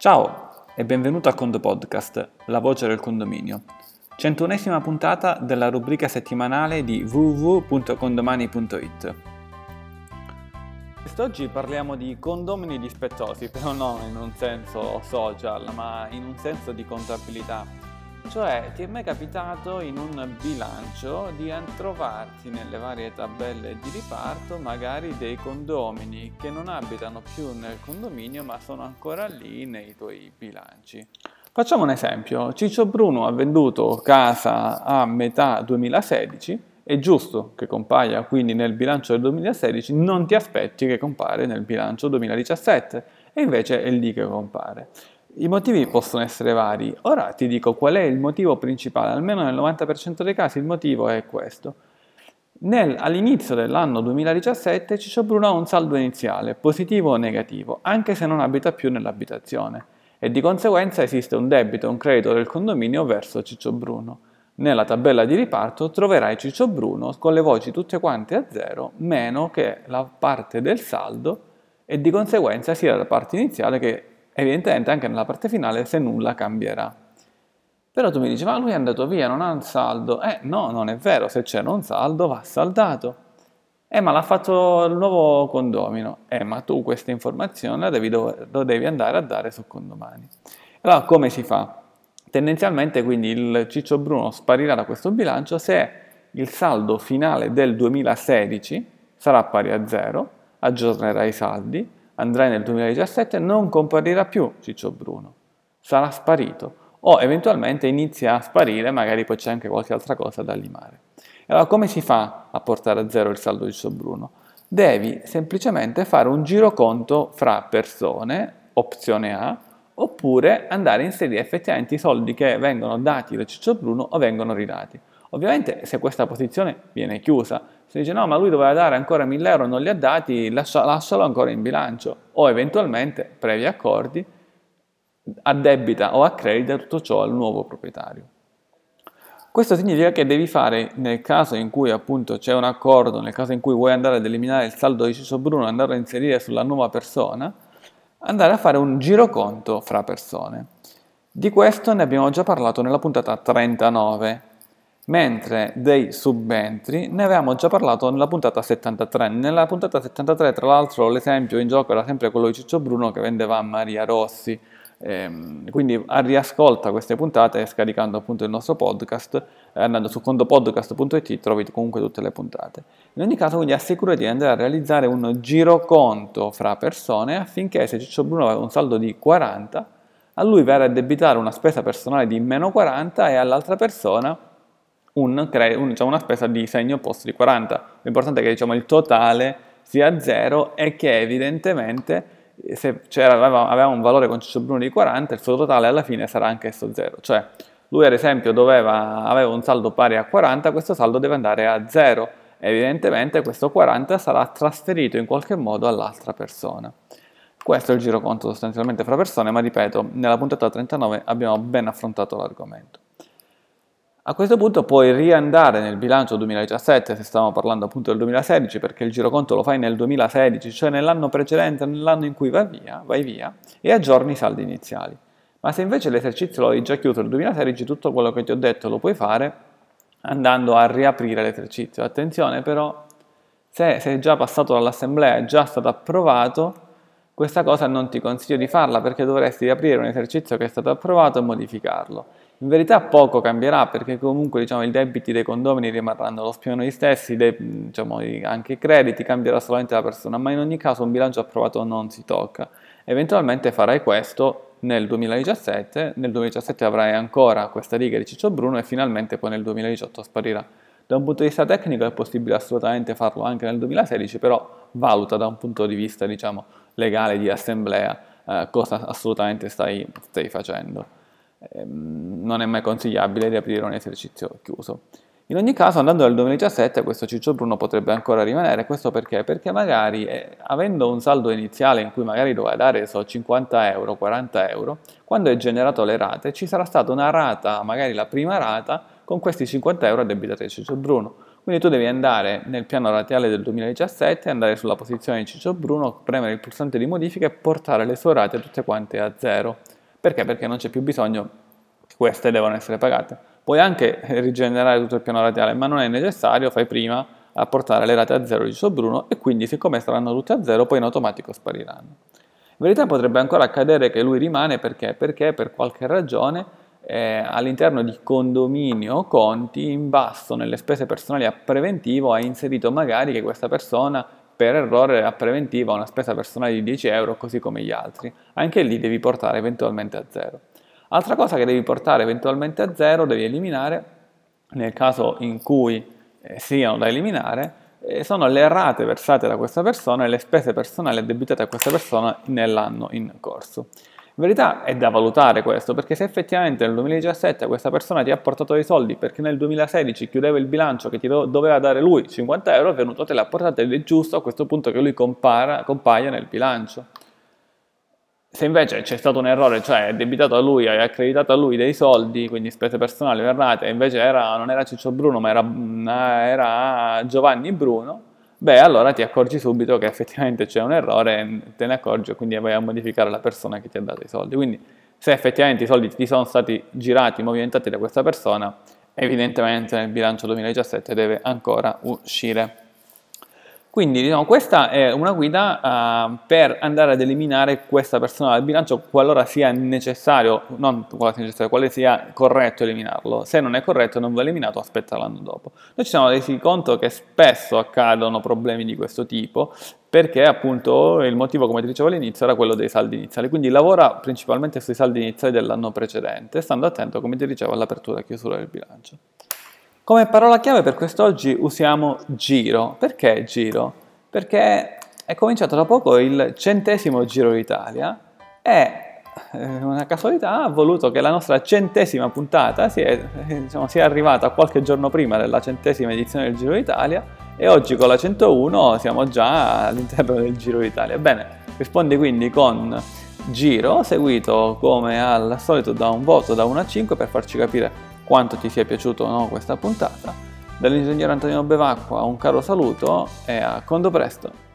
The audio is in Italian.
Ciao e benvenuto a Condo Podcast, la voce del condominio. 101esima puntata della rubrica settimanale di www.condomani.it. Quest'oggi parliamo di condomini dispettosi, però non in un senso social, ma in un senso di contabilità cioè, ti è mai capitato in un bilancio di trovarti nelle varie tabelle di riparto magari dei condomini che non abitano più nel condominio ma sono ancora lì nei tuoi bilanci? Facciamo un esempio. Ciccio Bruno ha venduto casa a metà 2016, è giusto che compaia quindi nel bilancio del 2016, non ti aspetti che compare nel bilancio 2017 e invece è lì che compare. I motivi possono essere vari. Ora ti dico qual è il motivo principale, almeno nel 90% dei casi il motivo è questo. Nel, all'inizio dell'anno 2017 Ciccio Bruno ha un saldo iniziale, positivo o negativo, anche se non abita più nell'abitazione e di conseguenza esiste un debito un credito del condominio verso Ciccio Bruno. Nella tabella di riparto troverai Ciccio Bruno con le voci tutte quante a zero, meno che la parte del saldo e di conseguenza sia la parte iniziale che evidentemente anche nella parte finale se nulla cambierà. Però tu mi dici, ma lui è andato via, non ha un saldo. Eh no, non è vero, se c'è un saldo va saldato. Eh ma l'ha fatto il nuovo condomino. Eh ma tu questa informazione la devi, lo devi andare a dare su condomani. Allora come si fa? Tendenzialmente quindi il Ciccio Bruno sparirà da questo bilancio se il saldo finale del 2016 sarà pari a zero, aggiornerà i saldi, andrai nel 2017 non comparirà più Ciccio Bruno, sarà sparito o eventualmente inizia a sparire, magari poi c'è anche qualche altra cosa da limare. Allora come si fa a portare a zero il saldo di Ciccio Bruno? Devi semplicemente fare un giroconto fra persone, opzione A, oppure andare a inserire effettivamente i soldi che vengono dati da Ciccio Bruno o vengono ridati. Ovviamente se questa posizione viene chiusa, se dice no ma lui doveva dare ancora 1000 euro, non li ha dati, lascia, lascialo ancora in bilancio o eventualmente, previ accordi, addebita o accredita tutto ciò al nuovo proprietario. Questo significa che devi fare, nel caso in cui appunto c'è un accordo, nel caso in cui vuoi andare ad eliminare il saldo di Ciccio Bruno e andarlo a inserire sulla nuova persona, andare a fare un giroconto fra persone. Di questo ne abbiamo già parlato nella puntata 39, mentre dei subentri ne avevamo già parlato nella puntata 73. Nella puntata 73, tra l'altro, l'esempio in gioco era sempre quello di Ciccio Bruno che vendeva a Maria Rossi. Ehm, quindi riascolta queste puntate scaricando appunto il nostro podcast, eh, andando su condopodcast.it trovi comunque tutte le puntate. In ogni caso, quindi assicurati di andare a realizzare un giroconto fra persone affinché se Ciccio Bruno aveva un saldo di 40, a lui verrà a debitare una spesa personale di meno 40 e all'altra persona un, un, diciamo, una spesa di segno opposto di 40. L'importante è che diciamo, il totale sia zero e che evidentemente se aveva, aveva, un valore con Ciccio Bruno di 40, il suo totale alla fine sarà anch'esso zero. Cioè lui ad esempio doveva, aveva un saldo pari a 40, questo saldo deve andare a zero. Evidentemente questo 40 sarà trasferito in qualche modo all'altra persona. Questo è il giroconto sostanzialmente fra persone, ma ripeto, nella puntata 39 abbiamo ben affrontato l'argomento. A questo punto puoi riandare nel bilancio 2017, se stiamo parlando appunto del 2016, perché il giroconto lo fai nel 2016, cioè nell'anno precedente, nell'anno in cui vai via, vai via e aggiorni i saldi iniziali. Ma se invece l'esercizio lo hai già chiuso nel 2016, tutto quello che ti ho detto lo puoi fare andando a riaprire l'esercizio. Attenzione però, se sei già passato dall'assemblea, è già stato approvato, questa cosa non ti consiglio di farla perché dovresti riaprire un esercizio che è stato approvato e modificarlo. In verità poco cambierà perché comunque diciamo, i debiti dei condomini rimarranno lo più gli stessi, de, diciamo, anche i crediti, cambierà solamente la persona, ma in ogni caso un bilancio approvato non si tocca. Eventualmente farai questo nel 2017, nel 2017 avrai ancora questa riga di Ciccio Bruno e finalmente poi nel 2018 sparirà. Da un punto di vista tecnico è possibile assolutamente farlo anche nel 2016, però valuta da un punto di vista diciamo, legale di assemblea eh, cosa assolutamente stai, stai facendo. Ehm, non è mai consigliabile riaprire un esercizio chiuso. In ogni caso, andando nel 2017, questo Ciccio Bruno potrebbe ancora rimanere. Questo perché? Perché magari, eh, avendo un saldo iniziale in cui magari doveva dare so, 50 euro, 40 euro, quando hai generato le rate, ci sarà stata una rata, magari la prima rata, con questi 50 euro addebitati a Ciccio Bruno. Quindi tu devi andare nel piano ratiale del 2017, andare sulla posizione di Ciccio Bruno, premere il pulsante di modifica e portare le sue rate tutte quante a zero. Perché? Perché non c'è più bisogno che queste devono essere pagate. Puoi anche rigenerare tutto il piano ratiale, ma non è necessario, fai prima a portare le rate a zero di Ciccio Bruno e quindi siccome saranno tutte a zero, poi in automatico spariranno. In verità potrebbe ancora accadere che lui rimane perché? Perché per qualche ragione eh, all'interno di condominio o conti in basso nelle spese personali a preventivo ha inserito magari che questa persona per errore a preventivo ha una spesa personale di 10 euro così come gli altri. Anche lì devi portare eventualmente a zero. Altra cosa che devi portare eventualmente a zero, devi eliminare, nel caso in cui eh, siano da eliminare, eh, sono le rate versate da questa persona e le spese personali addebitate a questa persona nell'anno in corso. In verità è da valutare questo, perché se effettivamente nel 2017 questa persona ti ha portato dei soldi perché nel 2016 chiudeva il bilancio che ti doveva dare lui 50 euro, è venuto, te l'ha portato ed è giusto a questo punto che lui compara, compaia nel bilancio. Se invece c'è stato un errore, cioè è debitato a lui, hai accreditato a lui dei soldi, quindi spese personali errate, e invece era, non era Ciccio Bruno ma era, era Giovanni Bruno, beh allora ti accorgi subito che effettivamente c'è un errore, te ne accorgi e quindi vai a modificare la persona che ti ha dato i soldi. Quindi se effettivamente i soldi ti sono stati girati, movimentati da questa persona, evidentemente nel bilancio 2017 deve ancora uscire. Quindi diciamo, questa è una guida uh, per andare ad eliminare questa persona dal bilancio qualora sia necessario, non qualora sia necessario, quale sia corretto eliminarlo. Se non è corretto e non va eliminato, aspetta l'anno dopo. Noi ci siamo resi conto che spesso accadono problemi di questo tipo perché appunto il motivo, come ti dicevo all'inizio, era quello dei saldi iniziali. Quindi lavora principalmente sui saldi iniziali dell'anno precedente, stando attento, come ti dicevo, all'apertura e chiusura del bilancio. Come parola chiave per quest'oggi usiamo giro. Perché giro? Perché è cominciato da poco il centesimo Giro d'Italia e eh, una casualità ha voluto che la nostra centesima puntata sia, diciamo, sia arrivata qualche giorno prima della centesima edizione del Giro d'Italia e oggi con la 101 siamo già all'interno del Giro d'Italia. Bene, rispondi quindi con giro seguito come al solito da un voto da 1 a 5 per farci capire quanto ti sia piaciuto no, questa puntata. Dall'ingegnere Antonino Bevacqua un caro saluto e a condo presto!